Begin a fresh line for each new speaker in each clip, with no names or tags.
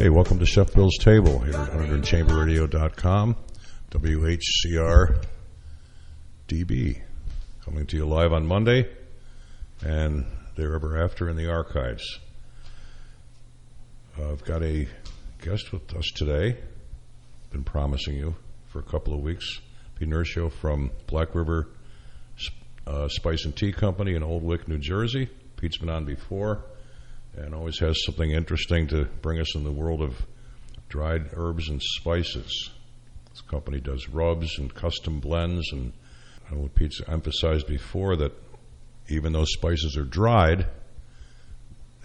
Hey, welcome to Chef Bill's Table here at 100chamberradio.com. WHCR DB. Coming to you live on Monday and therever after in the archives. Uh, I've got a guest with us today. Been promising you for a couple of weeks. Pete Nirchio from Black River uh, Spice and Tea Company in Oldwick, New Jersey. Pete's been on before and always has something interesting to bring us in the world of dried herbs and spices. This company does rubs and custom blends, and I know Pete's emphasized before that even though spices are dried,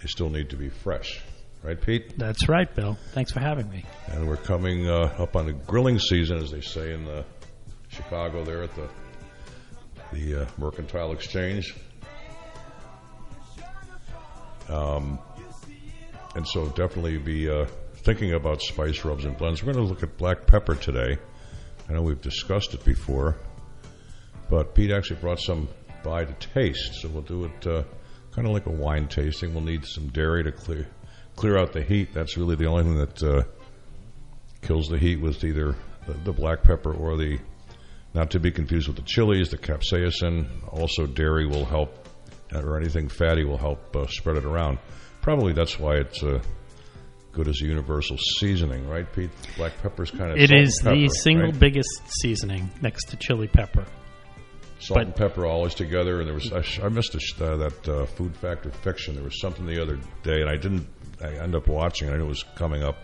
they still need to be fresh. Right, Pete?
That's right, Bill. Thanks for having me.
And we're coming uh, up on the grilling season, as they say in uh, Chicago there at the the uh, Mercantile Exchange. Um, and so definitely be uh, thinking about spice rubs and blends. We're going to look at black pepper today. I know we've discussed it before, but Pete actually brought some by to taste, so we'll do it uh, kind of like a wine tasting. We'll need some dairy to clear clear out the heat. That's really the only thing that uh, kills the heat with either the, the black pepper or the not to be confused with the chilies, the capsaicin. Also, dairy will help, or anything fatty will help uh, spread it around. Probably that's why it's uh, good as a universal seasoning, right, Pete? Black pepper's kind of
It is
pepper,
the single
right?
biggest seasoning next to chili pepper.
salt
but-
and pepper always together. And there was I, sh- I missed a uh, that uh, Food Fact or Fiction. There was something the other day, and I didn't. I ended up watching. it. I knew it was coming up.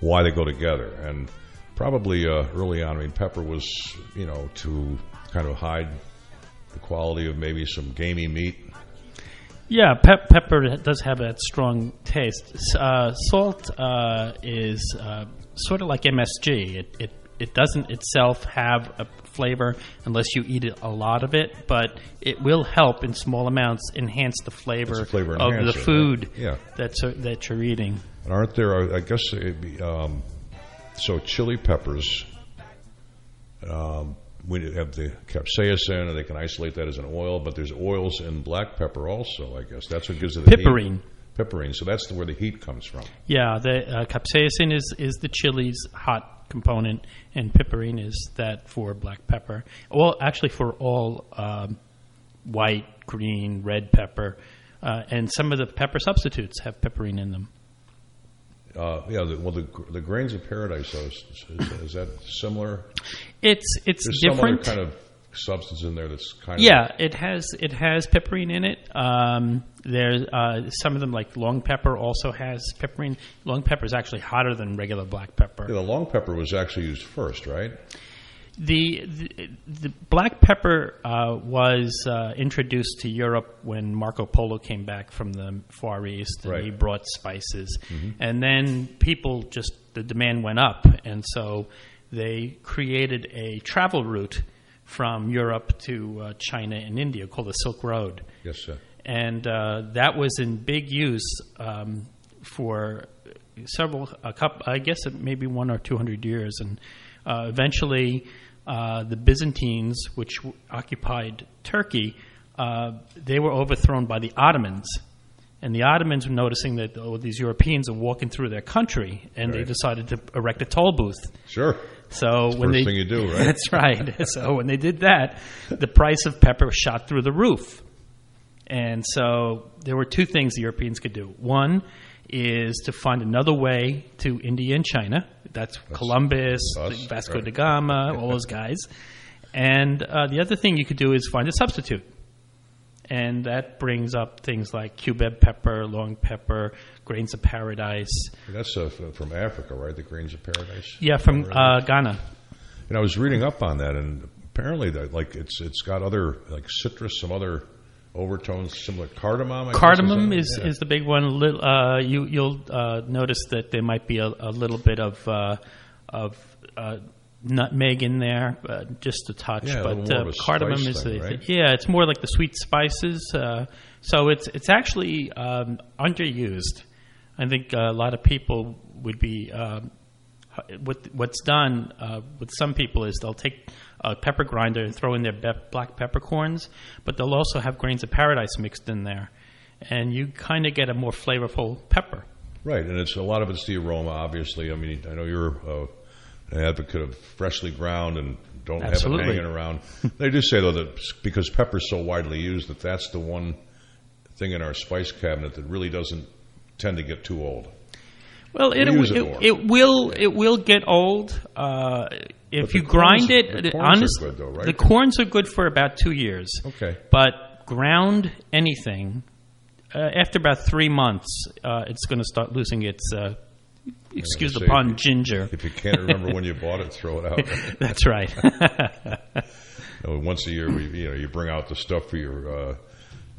Why they go together, and probably uh, early on. I mean, pepper was you know to kind of hide the quality of maybe some gamey meat.
Yeah, pep- pepper does have that strong taste. Uh, salt uh, is uh, sort of like MSG. It, it it doesn't itself have a flavor unless you eat a lot of it, but it will help in small amounts enhance the flavor,
flavor
of the
right?
food
Yeah.
that's uh, that you're eating.
And aren't there? I guess it'd be, um, so. Chili peppers. Um, we have the capsaicin, and they can isolate that as an oil. But there's oils in black pepper also. I guess that's what gives it the heat.
Piperine.
Piperine. So that's the, where the heat comes from.
Yeah, the uh, capsaicin is, is the chili's hot component, and piperine is that for black pepper. Well, actually, for all um, white, green, red pepper, uh, and some of the pepper substitutes have piperine in them.
Uh, yeah. The, well, the the grains of paradise. Though, is, is, is that similar?
It's it's
There's
different.
some other kind of substance in there that's kind of.
Yeah, it has it has piperine in it. Um, there's uh, some of them like long pepper also has piperine. Long pepper is actually hotter than regular black pepper.
Yeah, the long pepper was actually used first, right?
The, the the black pepper uh, was uh, introduced to Europe when Marco Polo came back from the Far East, and
Right.
he brought spices, and then people just the demand went up, and so they created a travel route from Europe to uh, China and India called the Silk Road.
Yes, sir.
and uh, that was in big use um, for several, a couple, I guess maybe one or two hundred years, and uh, eventually uh, the Byzantines, which w- occupied Turkey, uh, they were overthrown by the Ottomans. And the Ottomans were noticing that oh, these Europeans are walking through their country, and they decided to erect a toll booth.
Sure.
So when
first
they,
thing you do, right?
That's right. so when they did that, the price of pepper shot through the roof. And so there were two things the Europeans could do. One is to find another way to India and China. That's, Columbus,
us,
Vasco
right.
da Gama, all those guys. And uh, the other thing you could do is find a substitute. And that brings up things like cubeb pepper, long pepper, grains of paradise.
That's uh, from Africa, right? The grains of paradise.
Yeah, from uh, Ghana.
And I was reading up on that, and apparently, that like it's it's got other like citrus, some other overtones similar cardamom. I
Cardamom
that-
is,
yeah.
is the big one. Uh, you you'll uh, notice that there might be a, a little bit of uh, of uh, nutmeg in there, uh, just a touch.
Yeah,
but uh,
a
cardamom is
thing,
the,
right?
yeah, it's more like the sweet spices. Uh, so it's it's actually um, underused. I think a lot of people would be. Um, what what's done uh, with some people is they'll take a pepper grinder and throw in their be- black peppercorns, but they'll also have grains of paradise mixed in there, and you kind of get a more flavorful pepper.
Right, and it's a lot of it's the aroma. Obviously, I mean, I know you're uh, an advocate of freshly ground and don't have it hanging around. they do say though that because pepper's so widely used, that that's the one thing in our spice cabinet that really doesn't tend to get too old.
Well, it,
We it
it, it will it will get old uh, if you
the
grind
corns-
it.
the corns are
honestly,
good though, right?
the corns are good for about two years.
Okay.
But ground anything uh, after about three months, uh, it's going to start losing its. Uh, excuse the
say,
pun, ginger.
If you can't remember when you bought it, throw it out.
That's right.
You know, once a year, we, you know, you bring out the stuff for your uh,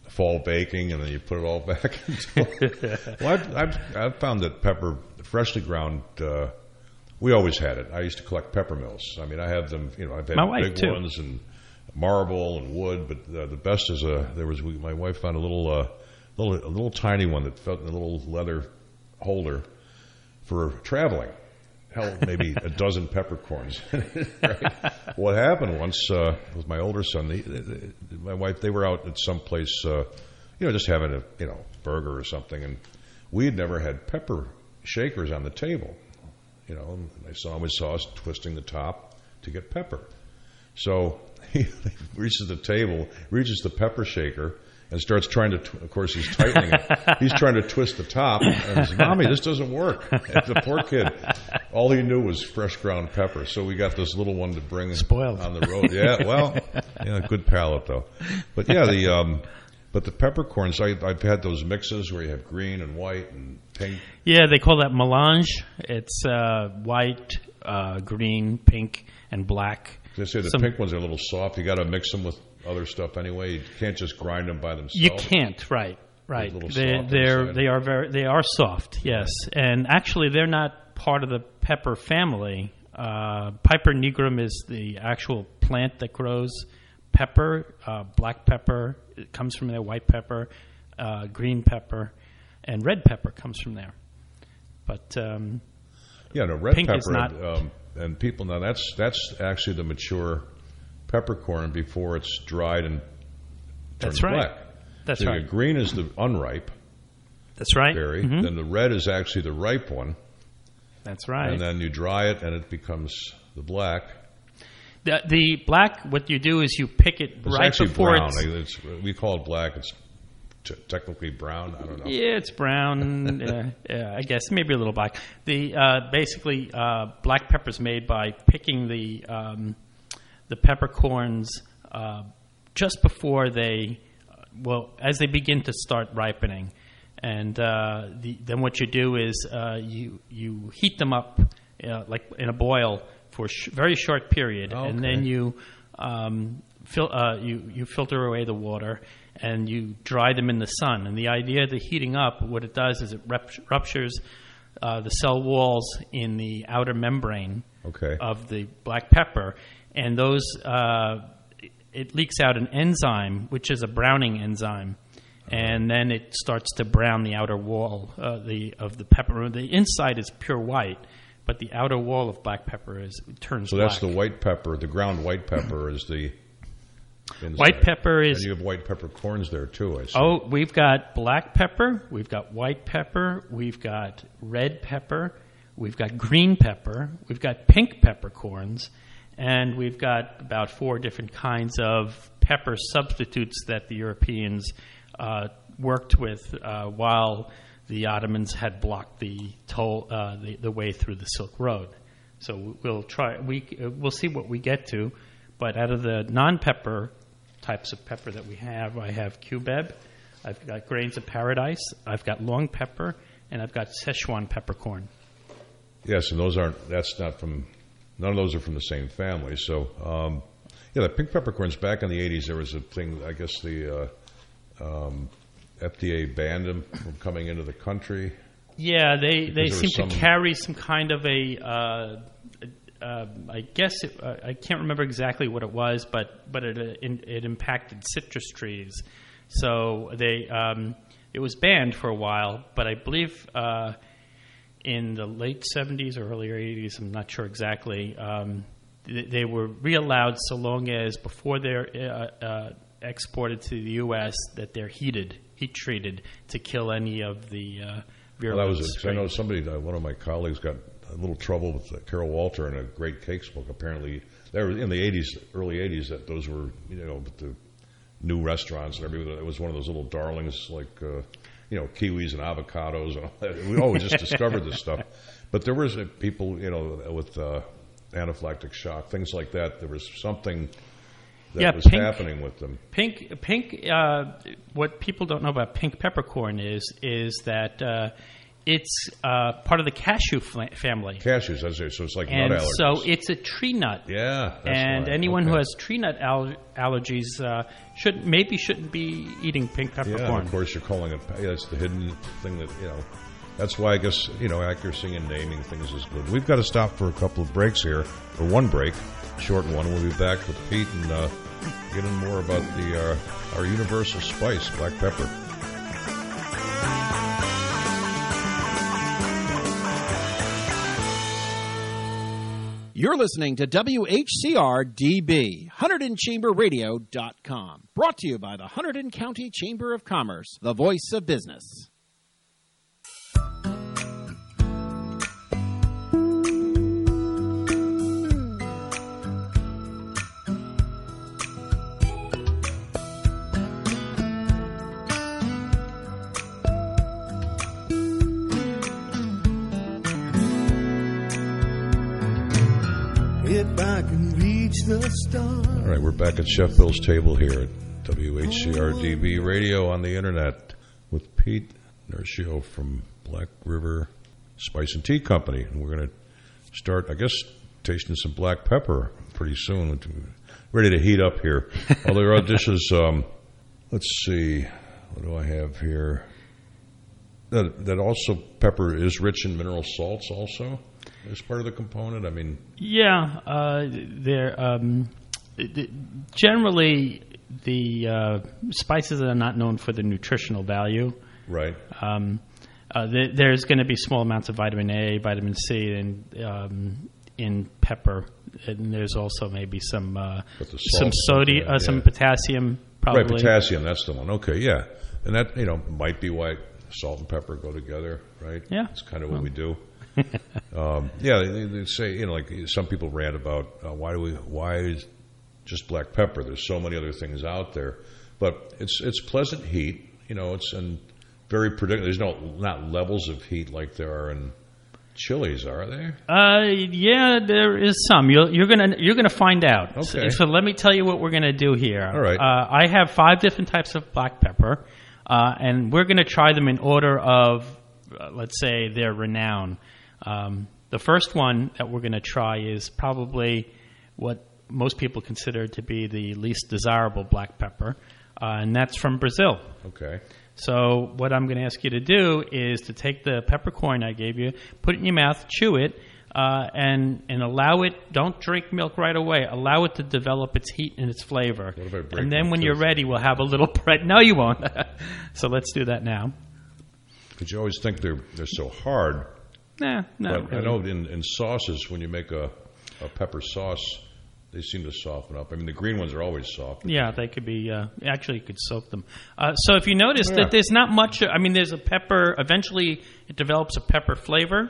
fall baking, and then you put it all back. into well, I've, I've, I've found that pepper, freshly ground, uh, we always had it. I used to collect pepper mills. I mean, I have them. You know, I've had
My
big
too.
ones and marble and wood, but uh, the best is a. There was we, my wife found a little, uh, little, a little tiny one that felt in a little leather holder for traveling. Hell, maybe a dozen peppercorns. right? What happened once uh, with my older son? The, the, my wife, they were out at some place, uh, you know, just having a you know burger or something, and we had never had pepper shakers on the table. You know, and my son always saw us twisting the top to get pepper. So he reaches the table, reaches the pepper shaker, and starts trying to. Tw- of course, he's tightening it. He's trying to twist the top, and he says, "Mommy, this doesn't work." And the poor kid, all he knew was fresh ground pepper. So we got this little one to bring
Spoiled.
on the road. Yeah, well, yeah, good palate though. But yeah, the um, but the peppercorns, I, I've had those mixes where you have green and white and pink.
yeah, they call that melange. It's uh, white, uh, green, pink, and black.
They say the
Some-
pink ones are a little soft. You got to mix them with other stuff anyway. You can't just grind them by themselves.
You can't, right? Right. They,
soft
they're they are very they are soft, yes, and actually they're not part of the pepper family. Uh, Piper nigrum is the actual plant that grows pepper. Uh, black pepper it comes from there. White pepper, uh, green pepper, and red pepper comes from there. But um,
Yeah, no red pepper.
is not-
um, and people now that's that's actually the mature peppercorn before it's dried and turns
That's right.
black.
that's
so
right.
get green is the unripe
That's right.
berry.
Mhm.
Then the red is actually the ripe one,
That's right.
and then you dry it and it becomes the black.
The, the black, what you do is you pick it
It's
right before
brown.
it's
It's, we call it black. It's t- technically brown. I don't know.
Yeah, it's brown. uh, yeah, I guess maybe a little black. The uh, basically uh, black pepper is made by picking the um, the peppercorns uh, just before they, well, as they begin to start ripening, and uh, the, then what you do is uh, you you heat them up uh, like in a boil for a sh- very short period, and then
Okay.
you um, fil- uh, you you filter away the water and you dry them in the sun. And the idea of the heating up, what it does is it ruptures uh, the cell walls in the outer membrane
Okay.
of the black pepper, and those uh, it leaks out an enzyme, which is a browning enzyme. And then it starts to brown the outer wall uh, the, of the pepper. The inside is pure white, but the outer wall of black pepper is turns
So that's
black.
the white pepper. The ground white pepper is the inside.
White pepper is
And you have white pepper corns there too. I see.
Oh, we've got black pepper, we've got white pepper, we've got red pepper, we've got green pepper, we've got pink peppercorns, and we've got about four different kinds of pepper substitutes that the Europeans uh, worked with uh, while the Ottomans had blocked the, toll, uh, the the way through the Silk Road. So we'll try. We we'll see what we get to, but out of the non-pepper types of pepper that we have. I have cubeb, I've got grains of paradise, I've got long pepper, and I've got Szechuan peppercorn.
Yes, and those aren't. That's not from. None of those are from the same family. So, um, yeah, the pink peppercorns. Back in the '80s, there was a thing. I guess the uh, um, FDA banned them from coming into the country.
Yeah, they, they seem
was
to carry some kind of a. Uh, uh, I guess it, uh, I can't remember exactly what it was, but but it uh, it impacted citrus trees, so they um, it was banned for a while. But I believe uh, in the late '70s or early '80s, I'm not sure exactly. Um, th- they were reallowed so long as before they're uh, uh, exported to the U.S. that they're heated, heat treated to kill any of the uh,
Well, that was. 'cause I know somebody, uh, one of my colleagues, got a little trouble with uh, Carol Walter and a great cakes book. Apparently, there was in the '80s, early '80s, that those were you know the new restaurants and everything. It was one of those little darlings like uh, you know kiwis and avocados and all that. We always just discovered this stuff, but there was uh, people you know with uh, anaphylactic shock, things like that. There was something that
Yeah,
was
pink-
happening with them.
Pink, pink. Uh, what people don't know about pink peppercorn is is that uh, it's uh, part of the cashew fla- family,
Cashews, I say, so it's like
and
nut allergies.
so it's a tree nut.
yeah, that's
and
why.
anyone who has tree nut al- allergies uh, should maybe shouldn't be eating pink peppercorn.
Yeah, of course you're calling it. Yeah, it's the hidden thing that you know. That's why I guess you know accuracy in naming things is good. We've got to stop for a couple of breaks here, or one break, short one. We'll be back with Pete and uh, get in more about the uh, our universal spice, black pepper.
You're listening to WHCR DB. Brought to you by the Hunterdon County Chamber of Commerce, the voice of business.
I can reach the stars.
All right, we're back at Chef Bill's table here at WHCRDB Radio on the internet with Pete Nirchio from Black River Spice and Tea Company. And we're going to start, I guess, tasting some black pepper pretty soon. Ready to heat up here. Although there are dishes, um, let's see, what do I have here? That, that also, pepper is rich in mineral salts also as part of the component. I mean,
Yeah, uh, they're um, generally the uh, spices that are not known for the nutritional value.
right.
Um, uh, th- there's going to be small amounts of vitamin A, vitamin C, and um, in pepper, and there's also maybe some uh, some sodium, uh, some
yeah.
potassium, probably.
Right, potassium, that's the one. Okay, yeah. And that, you know, might be why salt and pepper go together, right?
Yeah.
It's kind of what we do. um, yeah, they, they say, you know, like some people rant about uh, why do we, why is just black pepper? There's so many other things out there. But it's it's pleasant heat, you know, it's and very predictable. There's no, not levels of heat like there are in chilies, are there?
Uh, yeah, there is some. You're, you're gonna you're gonna find out. So,
Okay.
so let me tell you what we're gonna do here.
All right.
Uh, I have five different types of black pepper, uh, and we're gonna try them in order of, uh, let's say, their renown. Um, the first one that we're gonna try is probably what most people consider to be the least desirable black pepper, uh, and that's from Brazil.
Okay.
So what I'm going to ask you to do is to take the peppercorn I gave you, put it in your mouth, chew it, uh, and and allow it. Don't drink milk right away. Allow it to develop its heat and its flavor.
if I break
and then when you're ready, we'll have a little bread. No, you won't. so let's do that now.
Because you always think they're, they're so hard.
Nah, no.
But I know in, in sauces, when you make a, a pepper sauce, they seem to soften up. I mean, the green ones are always soft.
Yeah, they could be. Uh, actually, you could soak them. Uh, so if you notice
Yeah.
that there's not much. I mean, there's a pepper. Eventually, it develops a pepper flavor,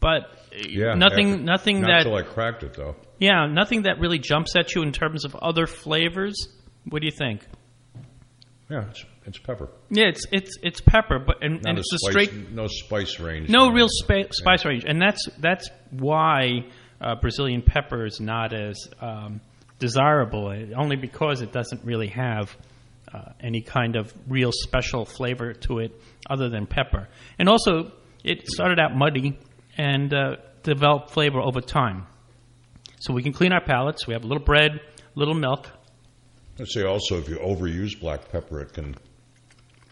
but uh,
Yeah,
nothing.
after-
nothing
Not
that.
till I cracked it, though.
Yeah, nothing that really jumps at you in terms of other flavors. What do you think?
Yeah, it's, it's pepper.
Yeah, it's it's it's pepper, but and,
Not
and
a
it's a
spice,
straight
no spice range.
no real spa- spice range, and that's that's why uh, Brazilian pepper is not as um, desirable, uh, only because it doesn't really have uh, any kind of real special flavor to it other than pepper. And also, it started out muddy and uh, developed flavor over time. So we can clean our palates. We have a little bread, a little milk.
I'd say also if you overuse black pepper, it can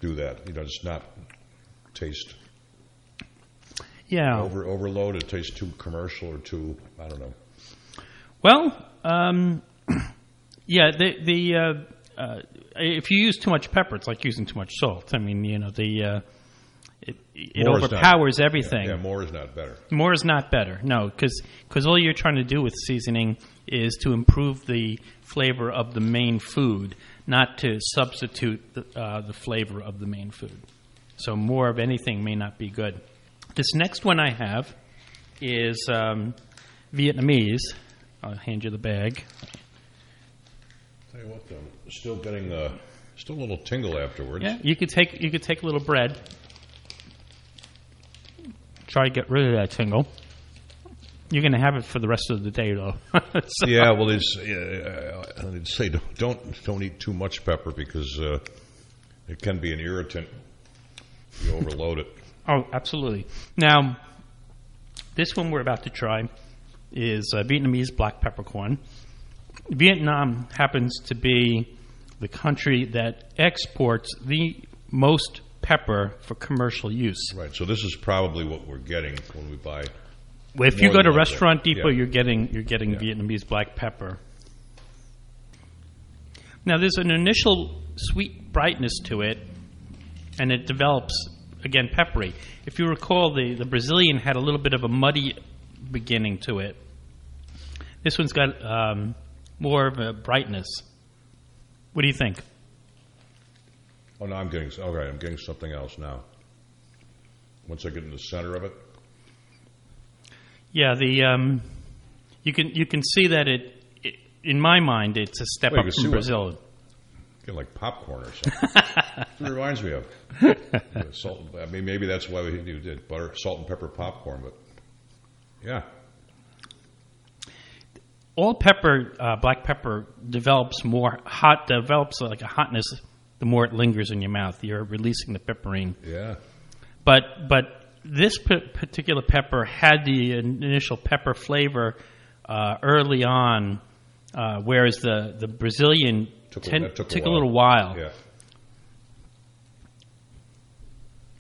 do that. You know, it's not taste
Yeah.
over overload. It tastes too commercial or too I don't know.
Well, um, yeah, the the uh, uh, if you use too much pepper, it's like using too much salt. I mean, you know, the uh, it, it
is not-
overpowers everything.
Yeah, more is not better.
More is not better. No, because all you're trying to do with seasoning is to improve the flavor of the main food, not to substitute the, uh, the flavor of the main food. So more of anything may not be good. This next one I have is um, Vietnamese. I'll hand you the bag.
Tell you what, though, still getting uh, still a little tingle afterwards.
Yeah, you could take you could take a little bread. Try to get rid of that tingle. You're going to have it for the rest of the day, though. So-
Yeah, well, it's, uh, I'd say don't, don't don't eat too much pepper because uh, it can be an irritant. if You overload it.
Oh, absolutely. Now, this one we're about to try is uh, Vietnamese black peppercorn. Vietnam happens to be the country that exports the most pepper for commercial use.
Right. So this is probably what we're getting when we buy.
If you
More
go
than
to Restaurant. Depot,
Yeah.
you're getting you're getting Vietnamese black pepper. Now, there's an initial sweet brightness to it, and it develops again peppery. If you recall, the the Brazilian had a little bit of a muddy beginning to it. This one's got um, more of a brightness. What do you think?
Oh no, I'm getting. Right, I'm getting something else now. Once I get in the center of it,
Yeah, the um, you can you can see that it, it in my mind it's a step
you
up from Brazil.
get like popcorn or something. It reminds me of. Salt. I mean, maybe that's why we did butter, salt and pepper popcorn. But yeah,
all pepper, uh, black pepper, develops more hot. Develops like a hotness the more it lingers in your mouth. You're releasing the piperine.
yeah.
But but this p- particular pepper had the initial pepper flavor uh, early on, uh, whereas the the Brazilian
Took a-
ten-
that took
took a
while.
little while.
Yeah.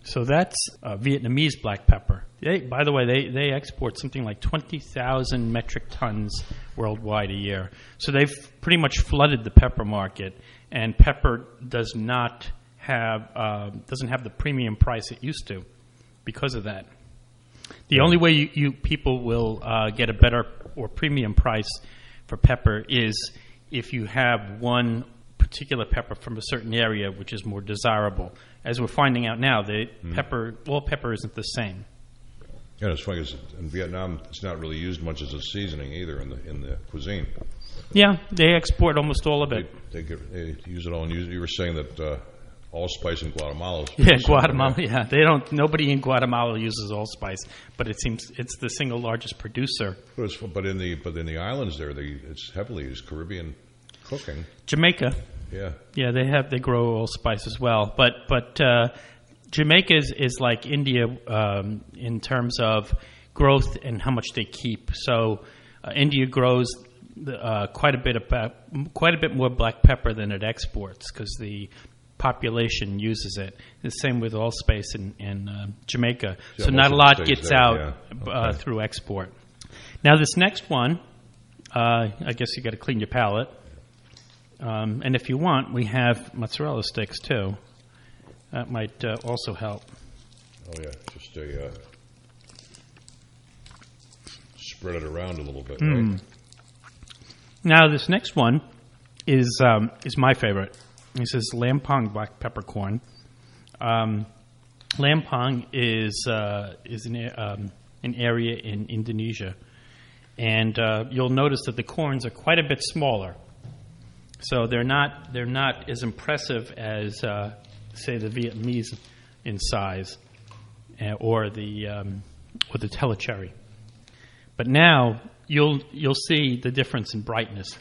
So that's uh, Vietnamese black pepper. They, by the way, they, they export something like 20,000 metric tons worldwide a year. So they've pretty much flooded the pepper market, and pepper does not have uh, doesn't have the premium price it used to because of that. The only way you, you people will uh, get a better or premium price for pepper is if you have one particular pepper from a certain area which is more desirable. As we're finding out now, the pepper, all pepper isn't the same.
Yeah, it's funny 'cause in Vietnam, it's not really used much as a seasoning either in the in the cuisine.
Yeah, they export almost all of
They,
it.
they, get, they use it all. And you, you were saying that uh, allspice in Guatemala. Is
Yeah, Guatemala. Yeah, they don't. Nobody in Guatemala uses allspice, but it seems it's the single largest producer.
But, it's, but in the but in the islands there, they, it's heavily used Caribbean cooking.
Jamaica,
Yeah,
Yeah, they have they grow allspice as well, but but uh, Jamaica is, is like India um, in terms of growth and how much they keep. So uh, India grows uh, quite a bit of pep- quite a bit more black pepper than it exports because the population uses it. The same with allspice in, in uh, Jamaica.
Yeah,
so not a lot gets
there,
out
yeah.
uh,
Okay.
through export. Now this next one, uh, I guess you got to clean your palate. Um, and if you want, we have mozzarella sticks too. That might uh, also help.
oh yeah, just a uh, spread it around a little bit. Right?
Now, this next one is um, is my favorite. This is Lampong black peppercorn. Um, Lampong is uh, is an, um, an area in Indonesia, and uh, you'll notice that the corns are quite a bit smaller. So they're not they're not as impressive as uh, say the Vietnamese in size, uh, or the um, or the tellicherry. But now you'll you'll see the difference in brightness.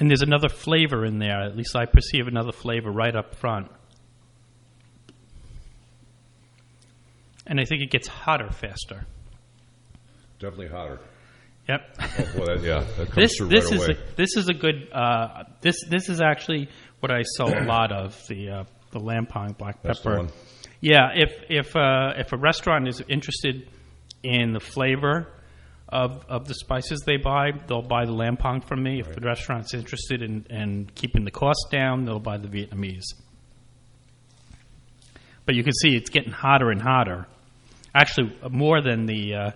And there's another flavor in there. At least I perceive another flavor right up front. And I think it gets hotter faster.
Definitely hotter.
Yep.
Oh, boy, that, yeah, that comes
this this
right
is
away.
a, this is a good uh, this this is actually what I sell a lot of the uh, the lampong black
That's
pepper. Yeah, if if uh, if a restaurant is interested in the flavor of of the spices they buy, they'll buy the lampong from me. If the restaurant's interested in, in keeping the cost down, they'll buy the Vietnamese. But you can see it's getting hotter and hotter. Actually, more than the uh,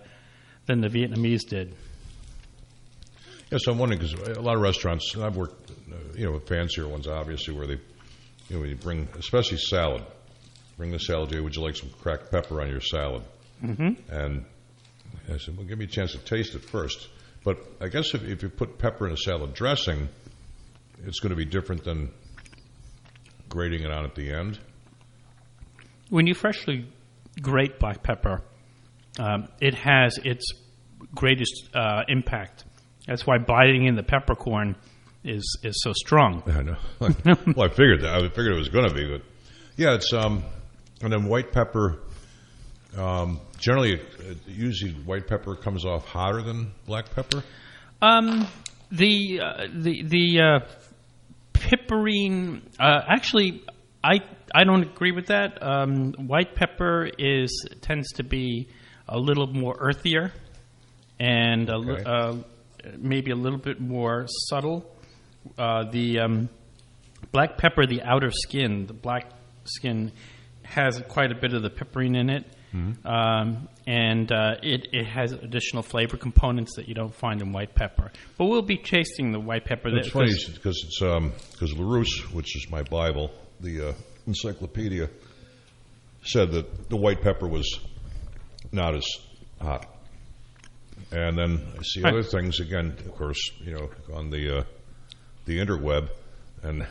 than the Vietnamese did.
Yes, I'm wondering because a lot of restaurants, and I've worked, uh, you know, with fancier ones, obviously, where they, you know, you bring, especially salad, bring the salad you. Would you like some cracked pepper on your salad? Mm-hmm. And I said, well, give me a chance to taste it first. But I guess if, if you put pepper in a salad dressing, it's going to be different than grating it on at the end.
When you freshly grate black pepper, um, it has its greatest uh, impact. That's why biting in the peppercorn is is so strong.
I know. well, I figured that. I figured it was going to be, but yeah, it's um, and then white pepper. Um, generally, uh, usually white pepper comes off hotter than black pepper.
Um, the uh, the the uh, piperine. Uh, actually, I I don't agree with that. Um, white pepper is tends to be a little more earthier and a,
Okay.
uh, maybe a little bit more subtle. Uh, the um, black pepper, the outer skin, the black skin, has quite a bit of the pepperine in it, um, and uh, it it has additional flavor components that you don't find in white pepper. But we'll be tasting the white pepper.
It's
that-
funny because it's because Larousse, which is my Bible, the uh, encyclopedia, said that the white pepper was not as hot. And then I see
Right.
other things again, of course, you know, on the uh, the interweb, and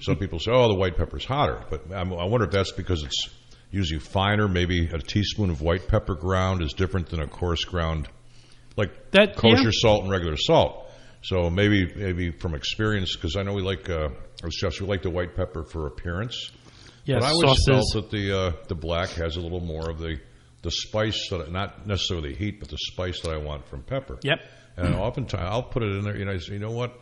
some people say, "Oh, the white pepper's hotter," but I'm, I wonder if that's because it's usually finer. Maybe a teaspoon of white pepper ground is different than a coarse ground, like
That-
kosher
yeah.
salt and regular salt. So maybe maybe from experience, because I know we like uh, as chefs, we like the white pepper for appearance.
yes,
but I always
sauces.
felt that the uh, the black has a little more of the the spice that I- not necessarily the heat, but the spice that I want from pepper.
Yep.
And oftentimes I'll put it in there. You know, I say, you know what?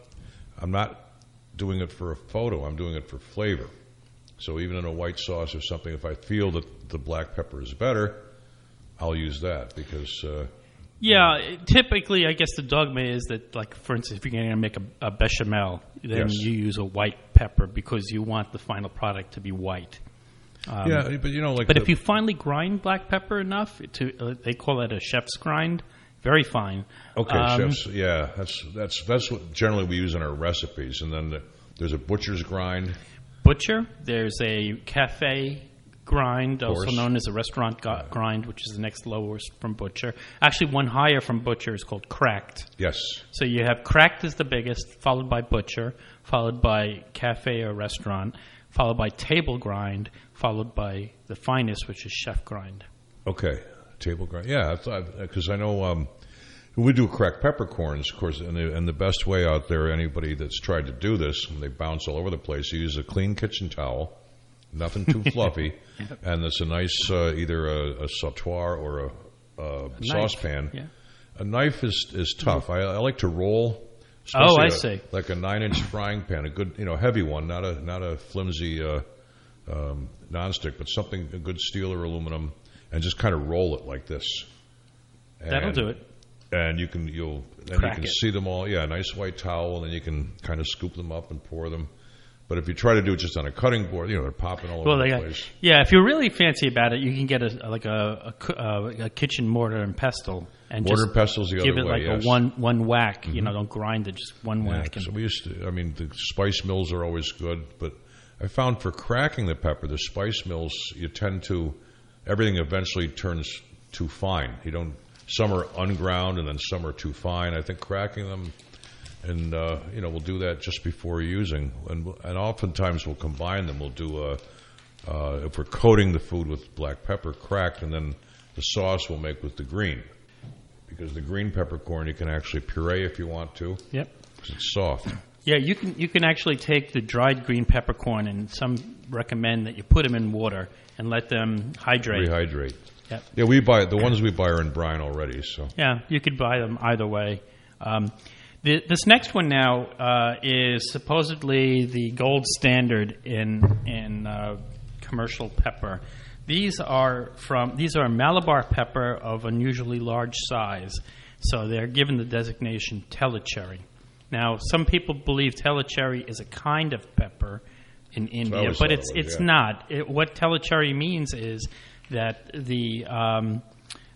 I'm not doing it for a photo. I'm doing it for flavor. So even in a white sauce or something, if I feel that the black pepper is better, I'll use that because uh,
Yeah, typically, I guess the dogma is that, like, for instance, if you're going to make a, a bechamel, then
Yes.
you use a white pepper because you want the final product to be white.
yeah. But you know, like
But
the-
if you finely grind black pepper enough, to uh, they call it a chef's grind, very fine.
Okay,
Um,
chefs. Yeah, that's that's that's what generally we use in our recipes. And then the, there's a butcher's grind.
Butcher, there's a cafe grind, also known as a restaurant go- grind, which is the next lowest from butcher. Actually, one higher from butcher is called cracked.
Yes.
So you have cracked is the biggest, followed by butcher, followed by cafe or restaurant, followed by table grind, followed by the finest, which is chef grind.
Okay. Table grind. Yeah, because I know um, we do cracked peppercorns, of course, and the, and the best way out there, anybody that's tried to do this, when they bounce all over the place, you use a clean kitchen towel, nothing too fluffy, and it's a nice uh, either a, a sautoir or a, a
Knife,
saucepan.
yeah.
A knife is is tough. I, I like to roll.
Oh, I see.
Like a nine inch frying pan, a good, you know, heavy one, not a not a flimsy uh, um, nonstick, but something a good steel or aluminum, and just kind of roll it like this.
That'll do it.
And you can you'll then
Crack
you can
it.
see them all. Yeah, a nice white towel, and then you can kind of scoop them up and pour them. But if you try to do it just on a cutting board, you know they're popping all
Well,
over
they
the
got,
place.
yeah, if you're really fancy about it, you can get a like a, a, uh, a kitchen mortar and pestle and
Mortar
just
and pestle's the
give
other
it
way,
like
yes. Mm-hmm.
a one one whack. You know, don't grind it, just one
Yeah,
whack.
So we used to. I mean, the spice mills are always good, but I found for cracking the pepper, the spice mills, you tend to everything eventually turns too fine. You don't. Some are unground, and then some are too fine. I think cracking them, and uh, you know, we'll do that just before using, and and oftentimes we'll combine them. We'll do a. Uh, if we're coating the food with black pepper cracked, and then the sauce we'll make with the green, because the green peppercorn you can actually puree if you want to,
yep.
'cause it's soft.
Yeah, you can you can actually take the dried green peppercorn, and some recommend that you put them in water and let them hydrate.
Rehydrate.
Yep.
Yeah, we buy the ones we buy are in brine already. So
Yeah, you could buy them either way. Um, the, this next one now uh, is supposedly the gold standard in in uh, commercial pepper. These are from these are Malabar pepper of unusually large size, so they're given the designation Tellicherry. Now, some people believe Tellicherry is a kind of pepper in India, but it's it's
yeah.
not. It, what Tellicherry means is that the um,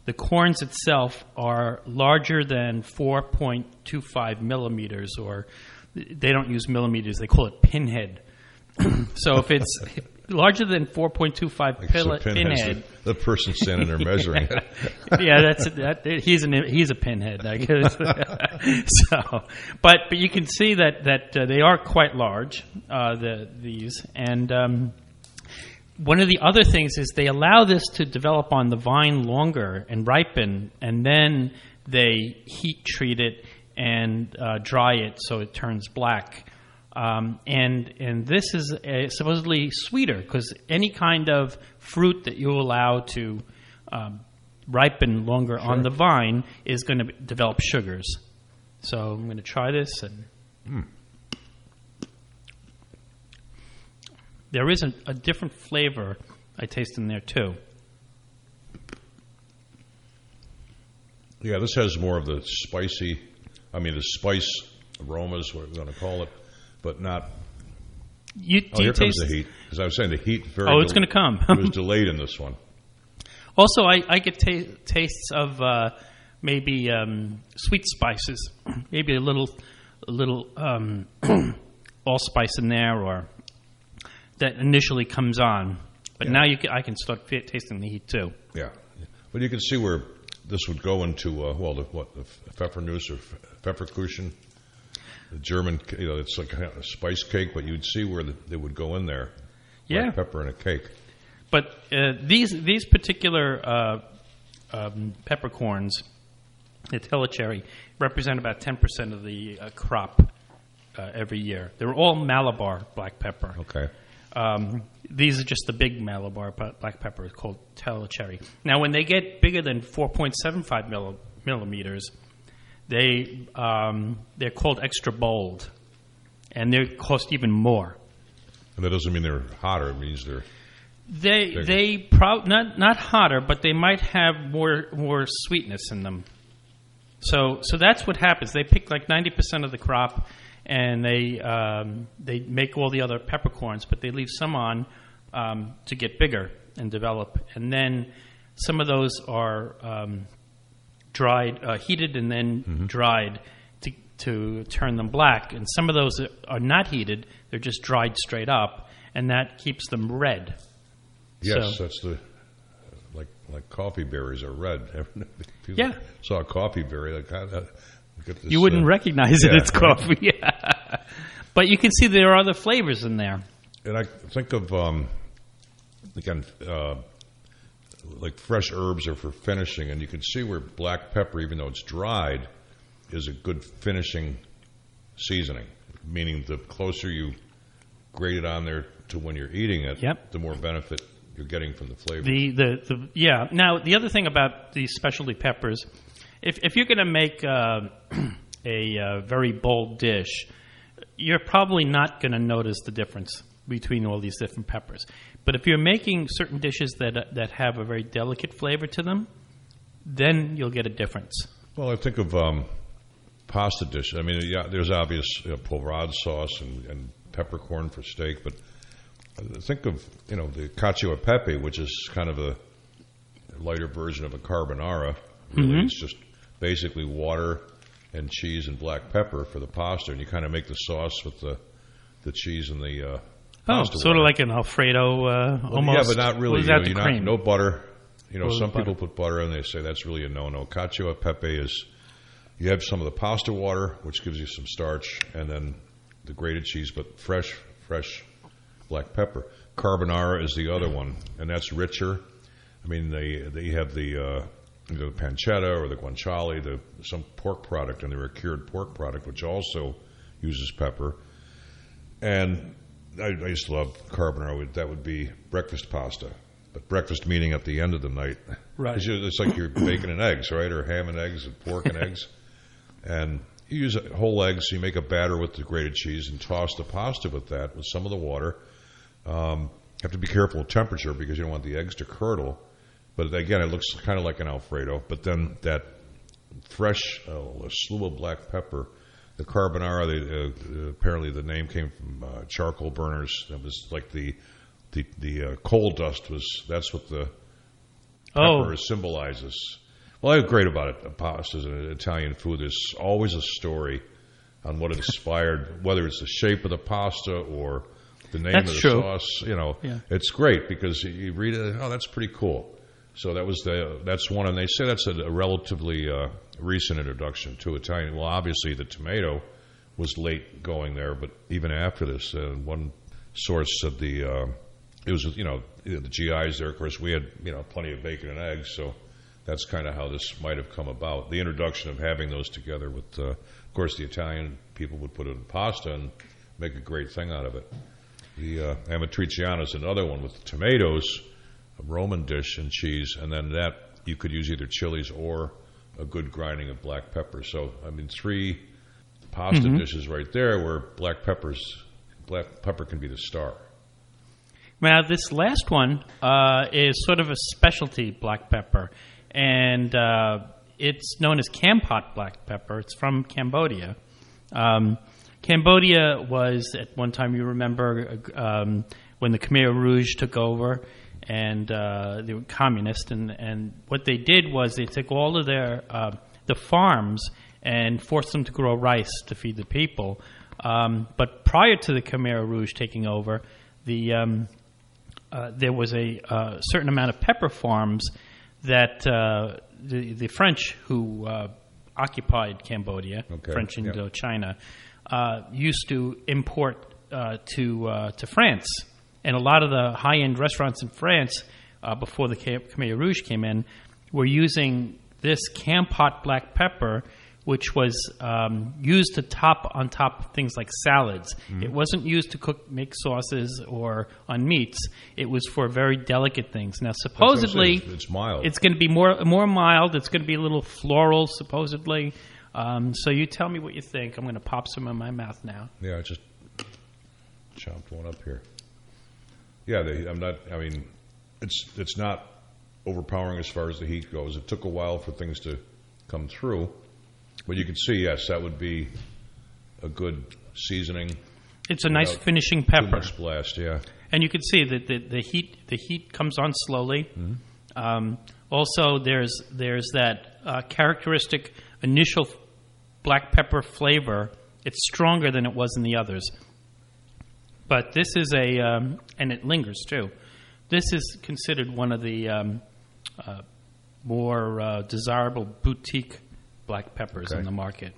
the corns itself are larger than 4.25 millimeters, or they don't use millimeters; they call it pinhead. so if it's larger than 4.25
It's
pil-
pinhead.
pinhead,
The, the person standing there measuring it.
yeah, that's that, he's an he's a pinhead, I guess. so, but but you can see that that uh, they are quite large, uh, the these, and um, one of the other things is they allow this to develop on the vine longer and ripen, and then they heat treat it and uh, dry it so it turns black. Um, and and this is uh, supposedly sweeter because any kind of fruit that you allow to um, ripen longer on the vine is going to develop sugars. So I'm going to try this and. There is a, a different flavor I taste in there too.
Yeah, this has more of the spicy, I mean, the spice aromas, what we're going to call it, but not.
You,
Oh,
you
comes
taste?
the heat. Because I was saying the heat very.
Oh, it's gonna come.
it was delayed in this one.
Also, I, I get ta- tastes of uh, maybe um, sweet spices, maybe a little, a little um, allspice in there, or that initially comes on. But now you can, I can start fe- tasting the heat too.
Yeah, but you can see where this would go into uh, well, the, what the Pfeffernuss or Pfefferkuchen, the German. You know, it's like a spice cake, but you'd see where the, they would go in there.
Yeah.
like pepper in a cake.
But uh, these these particular uh, um, peppercorns, the tellicherry, represent about ten percent of the uh, crop uh, every year. They're all Malabar black pepper.
Okay.
Um, these are just the big Malabar pe- black pepper called tellicherry. Now, when they get bigger than 4.75 milli- millimeters, they um, they're called extra bold, and they cost even more.
And that doesn't mean they're hotter. It means they're
They
Bigger.
they prob not not hotter, but they might have more more sweetness in them. So so that's what happens. They pick like ninety percent of the crop, and they um, they make all the other peppercorns, but they leave some on um, to get bigger and develop, and then some of those are um, dried, uh, heated, and then dried to to turn them black, and some of those are not heated; they're just dried straight up, and that keeps them red.
yes,
So-
that's the like like coffee berries are red.
Yeah.
saw a coffee berry, like look at this,
You wouldn't
uh,
recognize it.
yeah,
It's
right.
coffee. but you can see there are other flavors in there.
And I think of um, again, uh, like fresh herbs are for finishing, and you can see where black pepper, even though it's dried, is a good finishing seasoning. Meaning, the closer you grate it on there to when you're eating it,
Yep.
the more benefit you're getting from the flavor.
The, the, the yeah. Now the other thing about these specialty peppers, if if you're going to make uh, a uh, very bold dish, you're probably not going to notice the difference between all these different peppers. But if you're making certain dishes that that have a very delicate flavor to them, then you'll get a difference.
Well, I think of um, pasta dishes. I mean, yeah, there's obvious you know, sauce and, and peppercorn for steak, but think of you know the cacio e pepe, which is kind of a lighter version of a carbonara. Really, it's just basically water and cheese and black pepper for the pasta, and you kind of make the sauce with the the cheese and the uh,
Oh, sort of like an Alfredo, uh,
Well,
almost.
Yeah, but not really.
Is
you know, you're not- no butter. You know,
Or
some
butter.
people put butter and they say that's really a no-no. Cacio e pepe is you have some of the pasta water, which gives you some starch, and then the grated cheese, but fresh, fresh black pepper. Carbonara is the other one, and that's richer. I mean, they they have the uh, either the pancetta or the guanciale, the some pork product, and they're a cured pork product, which also uses pepper. And I, I used to love carbonara. Would- That would be breakfast pasta, but breakfast meaning at the end of the night.
Right.
It's, just- it's like you're bacon and eggs, right, or ham and eggs, and pork and eggs, and you use whole eggs. You make a batter with the grated cheese and toss the pasta with that with some of the water. Um, you have to be careful with temperature because you don't want the eggs to curdle. But again, it looks kind of like an Alfredo. But then that fresh uh, slew of black pepper, the carbonara. They, uh, apparently, the name came from uh, charcoal burners. It was like the the the uh, coal dust was. That's what the
Oh.
pepper symbolizes. Well, what's great about it, pasta is an Italian food. There's always a story on what it inspired, whether it's the shape of the pasta or the name
That's
of the
true.
sauce. You know,
Yeah.
it's great because you read it. Oh, that's pretty cool. So that was the that's one, and they say that's a, relatively uh, recent introduction to Italian. Well, obviously the tomato was late going there, but even after this, uh, one source said the uh, it was you know the GIs there. Of course, we had you know plenty of bacon and eggs, so that's kind of how this might have come about. The introduction of having those together with, uh, of course, the Italian people would put it in pasta and make a great thing out of it. The uh, amatriciana is another one with tomatoes, Roman dish, and cheese, and then that you could use either chilies or a good grinding of black pepper. So, I mean, three pasta dishes right there where black peppers, black pepper can be the star.
Now, this last one uh, is sort of a specialty black pepper, and uh, it's known as Kampot black pepper. It's from Cambodia. Um, Cambodia was, at one time, you remember, um, when the Khmer Rouge took over, and uh, they were communist, and, and what they did was they took all of their uh, the farms and forced them to grow rice to feed the people. Um, but prior to the Khmer Rouge taking over, the um, uh, there was a uh, certain amount of pepper farms that uh, the, the French who uh, occupied Cambodia,
Okay,
French. Indochina, uh, used to import uh, to uh, to France, and a lot of the high end restaurants in France uh, before the Khmer Khmer Rouge came in were using this Kampot black pepper. Which was um, used to top on top of things like salads.
Mm-hmm.
It wasn't used to cook, make sauces or on meats. It was for very delicate things. Now, supposedly,
It's- it's mild.
It's going to be more more mild. It's going to be a little floral, supposedly. Um, so you tell me what you think. I'm going to pop some in my mouth now.
Yeah, I just chopped one up here. Yeah, they, I'm not. I mean, it's it's not overpowering as far as the heat goes. It took a while for things to come through, but you can see, yes, that would be a good seasoning.
It's a nice
Without
finishing
Too
pepper,
much blast, yeah.
and you can see that the, the heat the heat comes on slowly. Um, also, there's there's that uh, characteristic initial black pepper flavor. It's stronger than it was in the others. But this is a, um, and it lingers too. This is considered one of the um, uh, more uh, desirable boutique black peppers
Okay.
in the market,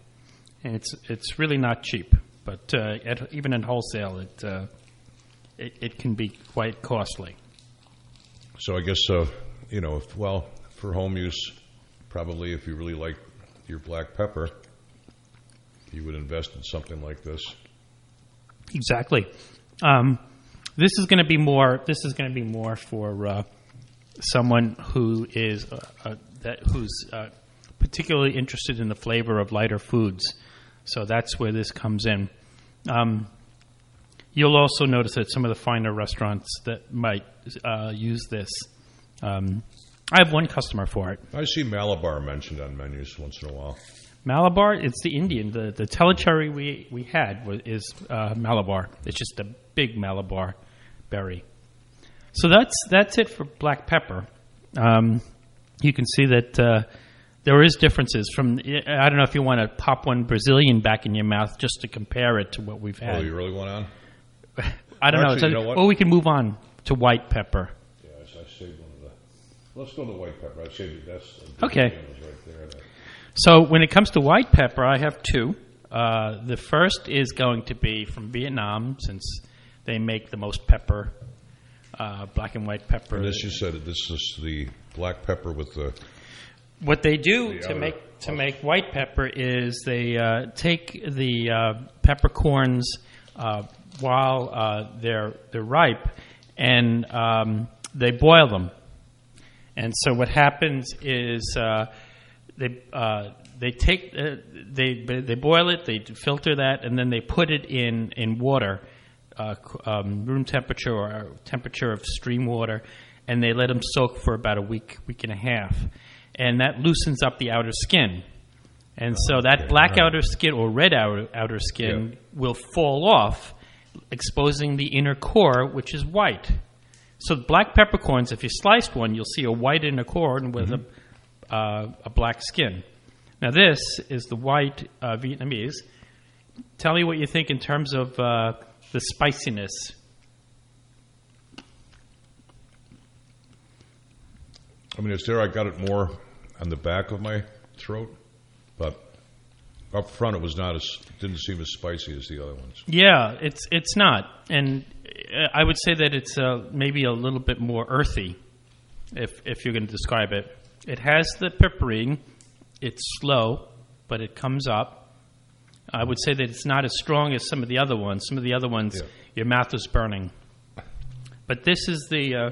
and it's it's really not cheap. But uh, at, even in wholesale, it, uh, it it can be quite costly.
So I guess, uh, you know, if, well, for home use, probably if you really like your black pepper, you would invest in something like this.
Exactly. Um, this is going to be more. This is going to be more for uh, someone who is uh, uh, that who's uh, particularly interested in the flavor of lighter foods. So that's where this comes in. Um, you'll also notice that some of the finer restaurants that might uh, use this. Um, I have one customer for it.
I see Malabar mentioned on menus once in a while.
Malabar, it's the Indian. The the Tellicherry we we had was, is uh, Malabar. It's just a big Malabar berry. So that's that's it for black pepper. Um, you can see that uh, there is differences from. I don't know if you want to pop one Brazilian back in your mouth just to compare it to what we've had.
Oh, you really want on?
I don't
Actually,
know.
you know?
Or we can move on to white pepper.
Yeah, I, I saved one of the. Let's go to white pepper. I saved that's
Okay.
right there.
So when it comes to white pepper, I have two. Uh, the first is going to be from Vietnam, since they make the most pepper, uh, black and white pepper.
And this you said this is the black pepper with the
what they do
The
to make to make white pepper is they uh, take the uh, peppercorns uh, while uh, they're they're ripe, and um, they boil them. And so what happens is uh, they uh, they take uh, they they boil it, they filter that, and then they put it in in water, uh, um, room temperature or temperature of stream water, and they let them soak for about a week week and a half, and that loosens up the outer skin. And so that black outer skin or red outer, outer skin
Yeah.
will fall off, exposing the inner core, which is white. So black peppercorns, if you sliced one, you'll see a white inner core and with a, uh, a black skin. Now, this is the white uh, Vietnamese. Tell me what you think in terms of uh, the spiciness.
I mean, it's there. I got it more on the back of my throat, but up front it was not as didn't seem as spicy as the other ones.
Yeah, it's it's not, and uh, I would say that it's uh, maybe a little bit more earthy, if if you're going to describe it. It has the peppering. It's slow, but it comes up. I would say that it's not as strong as some of the other ones. Some of the other ones,
Yeah.
your mouth is burning. But this is the uh,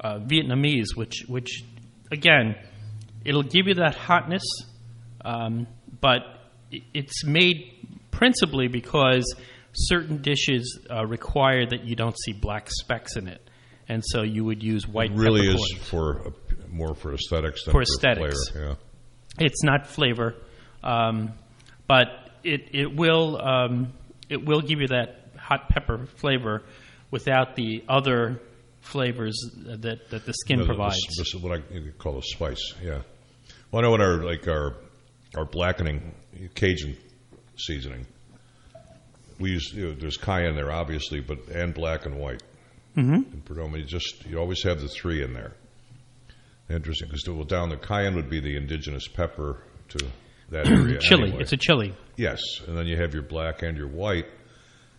uh, Vietnamese, which which again, it'll give you that hotness, um, but it's made principally because certain dishes uh, require that you don't see black specks in it, and so you would use white.
really is for more for aesthetics than
For
for,
aesthetics.
flavor.
It's not flavor, um, but it it will um, it will give you that hot pepper flavor without the other flavors that, that the skin
Yeah.
Provides.
This is what I call a spice. Yeah. Well, I know in our like our our blackening Cajun seasoning, we use you know, there's cayenne there obviously, but and black and white. Mm-hmm. And predominantly, just you always have the three in there. Interesting, because well, down the cayenne would be the indigenous pepper to that area.
chili.
anyway.
It's a chili.
Yes, and then you have your black and your white,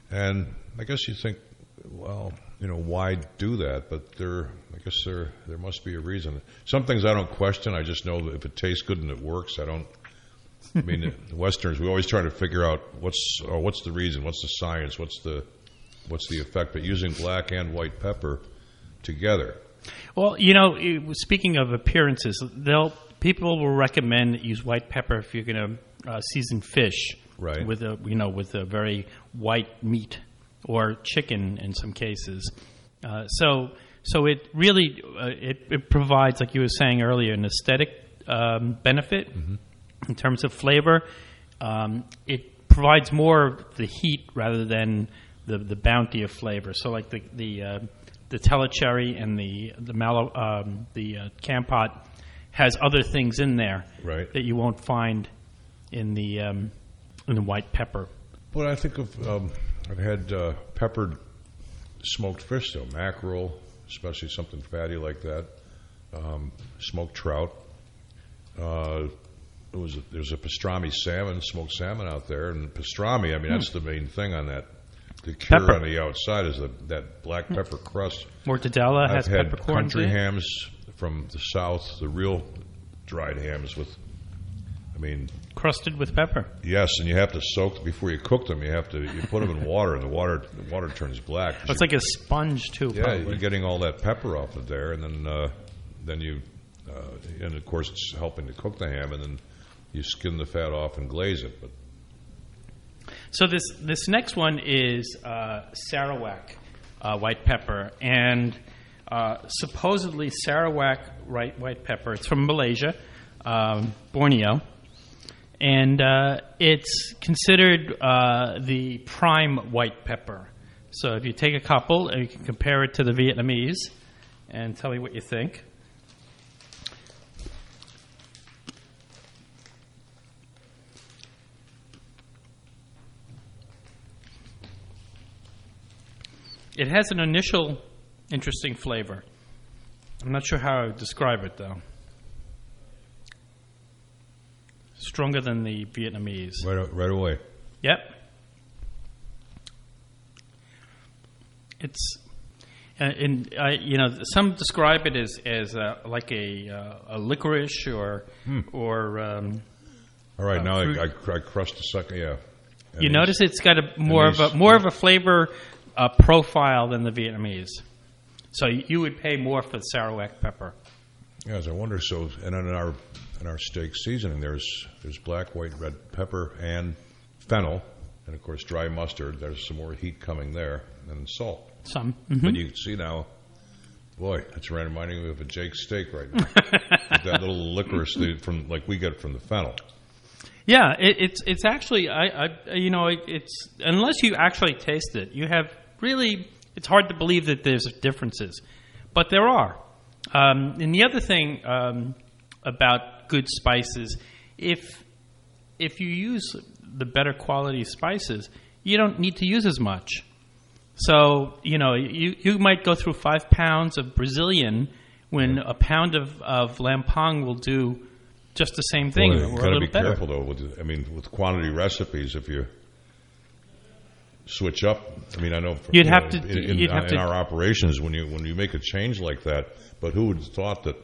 and I guess you think, well, you know, why do that? But there, I guess there there must be a reason. Some things I don't question. I just know that if it tastes good and it works, I don't. I mean, the Westerners, we always try to figure out what's oh, what's the reason, what's the science, what's the what's the effect. But using black and white pepper together,
Well, you know, speaking of appearances, they'll people will recommend that you use white pepper if you're going to uh, season fish,
Right.
With a you know with a very white meat or chicken in some cases. Uh, so so it really uh, it, it provides, like you were saying earlier, an aesthetic um, benefit in terms of flavor. Um, it provides more of the heat rather than the, the bounty of flavor. So, like the the uh, the Tellicherry and the the mallow, um, the uh, Kampot has other things in there
Right.
that you won't find in the um, in the white pepper.
But I think of um, I've had uh, peppered smoked fish though, mackerel, especially something fatty like that, um, smoked trout. Uh, it was a, there's a pastrami salmon, smoked salmon out there, and pastrami. I mean, that's the main thing on that. The cure
Pepper.
on the outside is the, that black pepper crust.
Mortadella has
I've had
peppercorns
country
in it.
hams from the south, the real dried hams with. I mean,
crusted with pepper.
Yes, and you have to soak them before you cook them. You have to you put them in water, and the water the water turns black.
It's like a sponge too.
yeah,
probably.
you're getting all that pepper off of there, and then uh, then you uh, and of course it's helping to cook the ham, and then you skin the fat off and glaze it. But
So this this next one is uh, Sarawak uh, white pepper, and uh, supposedly Sarawak right, white pepper. It's from Malaysia, um, Borneo, and uh, it's considered uh, the prime white pepper. So if you take a couple and you can compare it to the Vietnamese, and tell me what you think. It has an initial interesting flavor. I'm not sure how I would describe it though. Stronger than the Vietnamese.
right right away,
Yep. It's, uh, and I, you know, some describe it as as uh, like a uh, a licorice or or um,
all right.
Uh,
now I, I, I crushed a second. Yeah,
you notice it's got a more of a more of a flavor uh, profile than the Vietnamese. So you would pay more for Sarawak pepper.
Yes, I wonder. So, and in our in our steak seasoning, there's there's black, white, red pepper, and fennel, and of course dry mustard. There's some more heat coming there, and salt.
Some.
But you can see now, boy, it's reminding me of a Jake steak right now. That little licorice from like we get it from the fennel.
Yeah, it, it's it's actually I, I you know it, it's unless you actually taste it, you have really it's hard to believe that there's differences, but there are. Um, and the other thing um, about good spices. If if you use the better quality spices, you don't need to use as much. So you know you you might go through five pounds of Brazilian when a pound of of lampong will do just the same thing
Well,
or
you
a
got to
little
be
better.
careful though. With, I mean, with quantity recipes, if you switch up, I mean, I know
You'd
you
have
know,
to-
in, in,
have
in
to-
our operations when you when you make a change like that. But who would have thought that?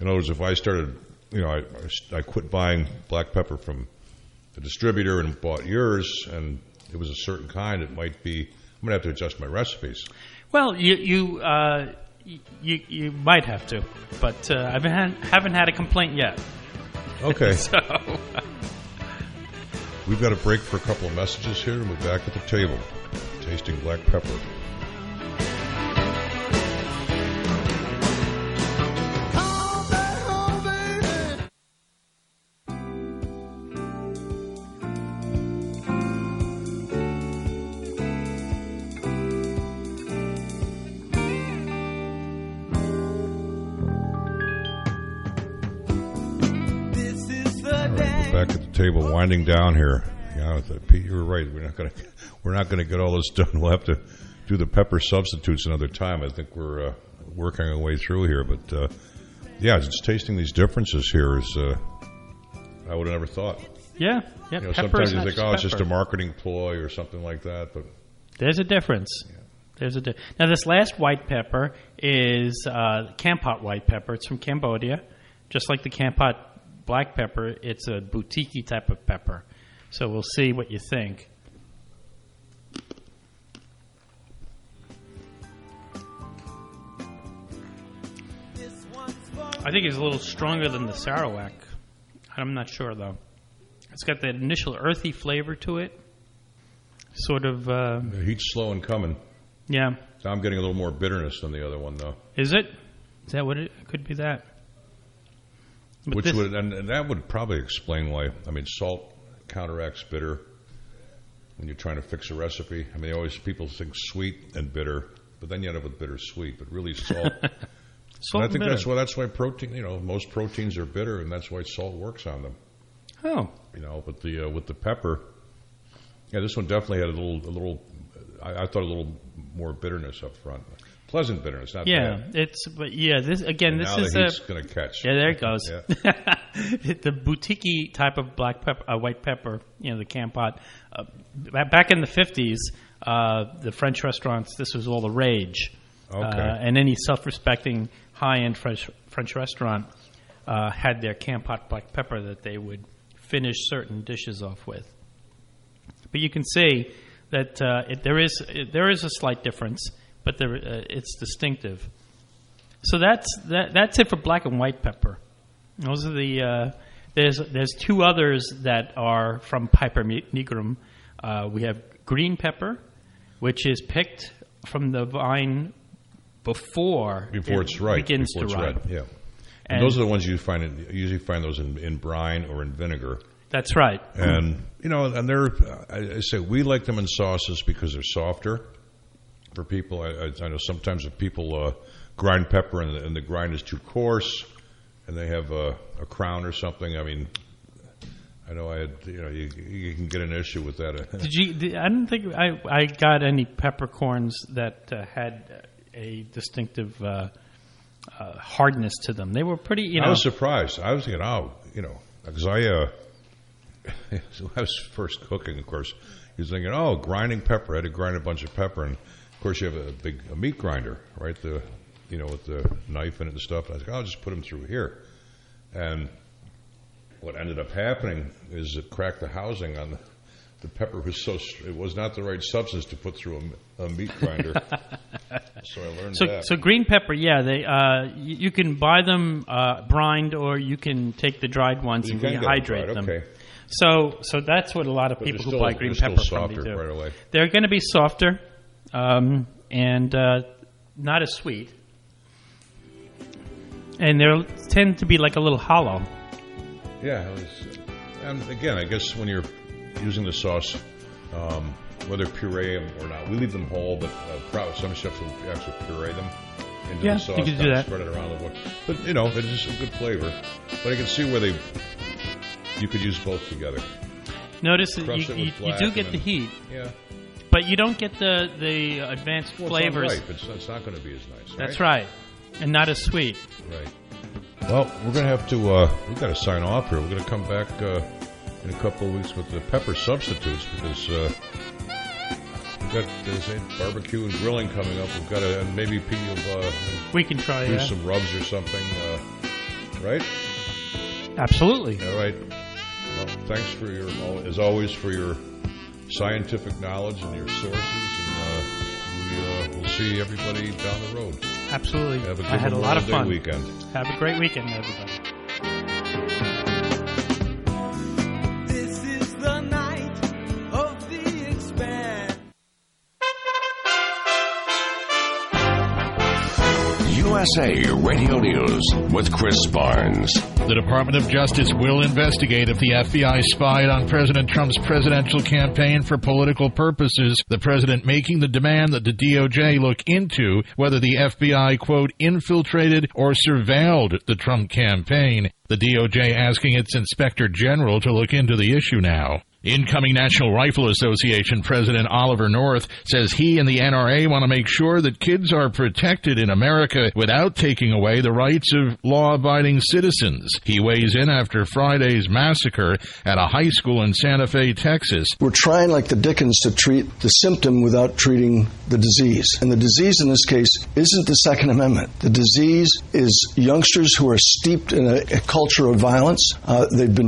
In other words, if I started, you know, I I quit buying black pepper from the distributor and bought yours, and it was a certain kind, it might be. I'm gonna have to adjust my recipes.
Well, you you uh, you you might have to, but uh, I haven't had, haven't had a complaint yet.
Okay,
So
we've got a break for a couple of messages here, and we're back at the table, tasting black pepper. Table, winding down here. Yeah, th- Pete, you were right. We're not going to we're not going to get all this done. We'll have to do the pepper substitutes another time. I think we're uh, working our way through here, but uh, yeah, just tasting these differences here is uh, I would have never thought.
yeah, yeah.
You know, sometimes you think, oh, it's just a marketing ploy or something like that, but
There's a difference. There's a di- now. This last white pepper is uh, Kampot white pepper. It's from Cambodia, just like the Kampot black pepper. It's a boutique type of pepper. So we'll see what you think.
This one's for
I think it's a little stronger than the Sarawak. I'm not sure though. It's got that initial earthy flavor to it. Sort of, uh,
the heat's slow and coming.
yeah.
Now I'm getting a little more bitterness than the other one, though.
Is it? Is that what it could be? That. But
Which
this-
would and, and that would probably explain why. I mean, salt counteracts bitter when you're trying to fix a recipe. I mean, always people think sweet and bitter, but then you end up with bitter sweet. But really, salt.
salt
and I think
bitter.
that's why that's why protein. You know, most proteins are bitter, and that's why salt works on them.
Oh,
You know, but the uh, with the pepper, yeah, this one definitely had a little a little. I, I thought a little more bitterness up front, pleasant bitterness, not
yeah.
bad.
It's but yeah. This again.
And
This is a
going to catch.
yeah. There it goes.
Yeah.
the boutique type of black pepper, uh, white pepper. You know, the Kampot. Uh, back in the fifties, uh, the French restaurants. This was all the rage.
Okay.
Uh, and any self-respecting high-end French French restaurant uh, had their Kampot black pepper that they would finish certain dishes off with. But you can see that uh, it, there is it, there is a slight difference, but there, uh, it's distinctive. So that's that, that's it for black and white pepper. Those are the uh, there's there's two others that are from Piper Nigrum. Uh, we have green pepper, which is picked from the vine before
before
it
it's ripe.
begins
before
to
it's
ripe.
red. Yeah. And,
And-
those are the ones you find. In, you usually find those in, in brine or in vinegar.
That's right.
And you know, and they're. I, I say we like them in sauces because they're softer. For people, I, I, know sometimes if people uh, grind pepper and the, and the grind is too coarse, and they have a, a crown or something. I mean, I know I had. You know, you, you can get an issue with that.
Did you? Did, I don't think I, I got any peppercorns that uh, had a distinctive uh, uh, hardness to them. They were pretty. You know,
I was surprised. I was thinking, oh, you know, because I, uh, when I was first cooking, of course, he was thinking, oh, grinding pepper. I had to grind a bunch of pepper, and of course, you have a big a meat grinder, right? The, you know, with the knife in it and stuff. And I was like, oh, I'll just put them through here, and what ended up happening is it cracked the housing on the. The pepper was so it was not the right substance to put through a meat grinder, so I learned
So,
that.
so green pepper, yeah, they uh, you, you can buy them uh, brined, or you can take the dried ones
You
and
them
rehydrate them.
okay.
So, so that's what a lot of
But
people who
still-
buy green pepper me do.
right away.
They're going to be softer um, and uh, not as sweet, and they tend to be like a little hollow.
Yeah, it was, and again, I guess when you're using the sauce, um, whether puree them or not. We leave them whole, but uh, probably some chefs will actually puree them into
Yeah,
the sauce.
you can do that.
Spread it around the book. But you know, it's just a good flavor. But I can see where they you could use both together.
Notice that you, you, you do get the heat,
Yeah,
but you don't get the the advanced
well,
flavors.
It's, it's, it's not going to be as nice.
That's right, and not as sweet.
Right. Well, we're going to have to. Uh, we've got to sign off here. We're going to come back uh, in a couple of weeks with the pepper substitutes because uh, we've got there's barbecue and grilling coming up. We've got to maybe Pete, you'll uh,
We can try
do
that.
some rubs or something. Uh, right.
Absolutely.
All right. Well, thanks for your, as always, for your scientific knowledge and your sources, and uh, we, uh, we'll see everybody down the road.
Absolutely.
Have a good
I had a lot of fun.
Weekend.
Have a great weekend, everybody.
This is the night of the expanse.
USA Radio News with Chris Barnes.
The Department of Justice will investigate if the FBI spied on President Trump's presidential campaign for political purposes, the president making the demand that the DOJ look into whether the FBI, quote, infiltrated or surveilled the Trump campaign. The DOJ asking its inspector general to look into the issue now. Incoming National Rifle Association President Oliver North says he and the NRA want to make sure that kids are protected in America without taking away the rights of law abiding citizens. He weighs in after Friday's massacre at a high school in Santa Fe, Texas.
We're trying, like the Dickens, to treat the symptom without treating the disease. And the disease in this case isn't the Second Amendment. The disease is youngsters who are steeped in a, a culture of violence. Uh, they've been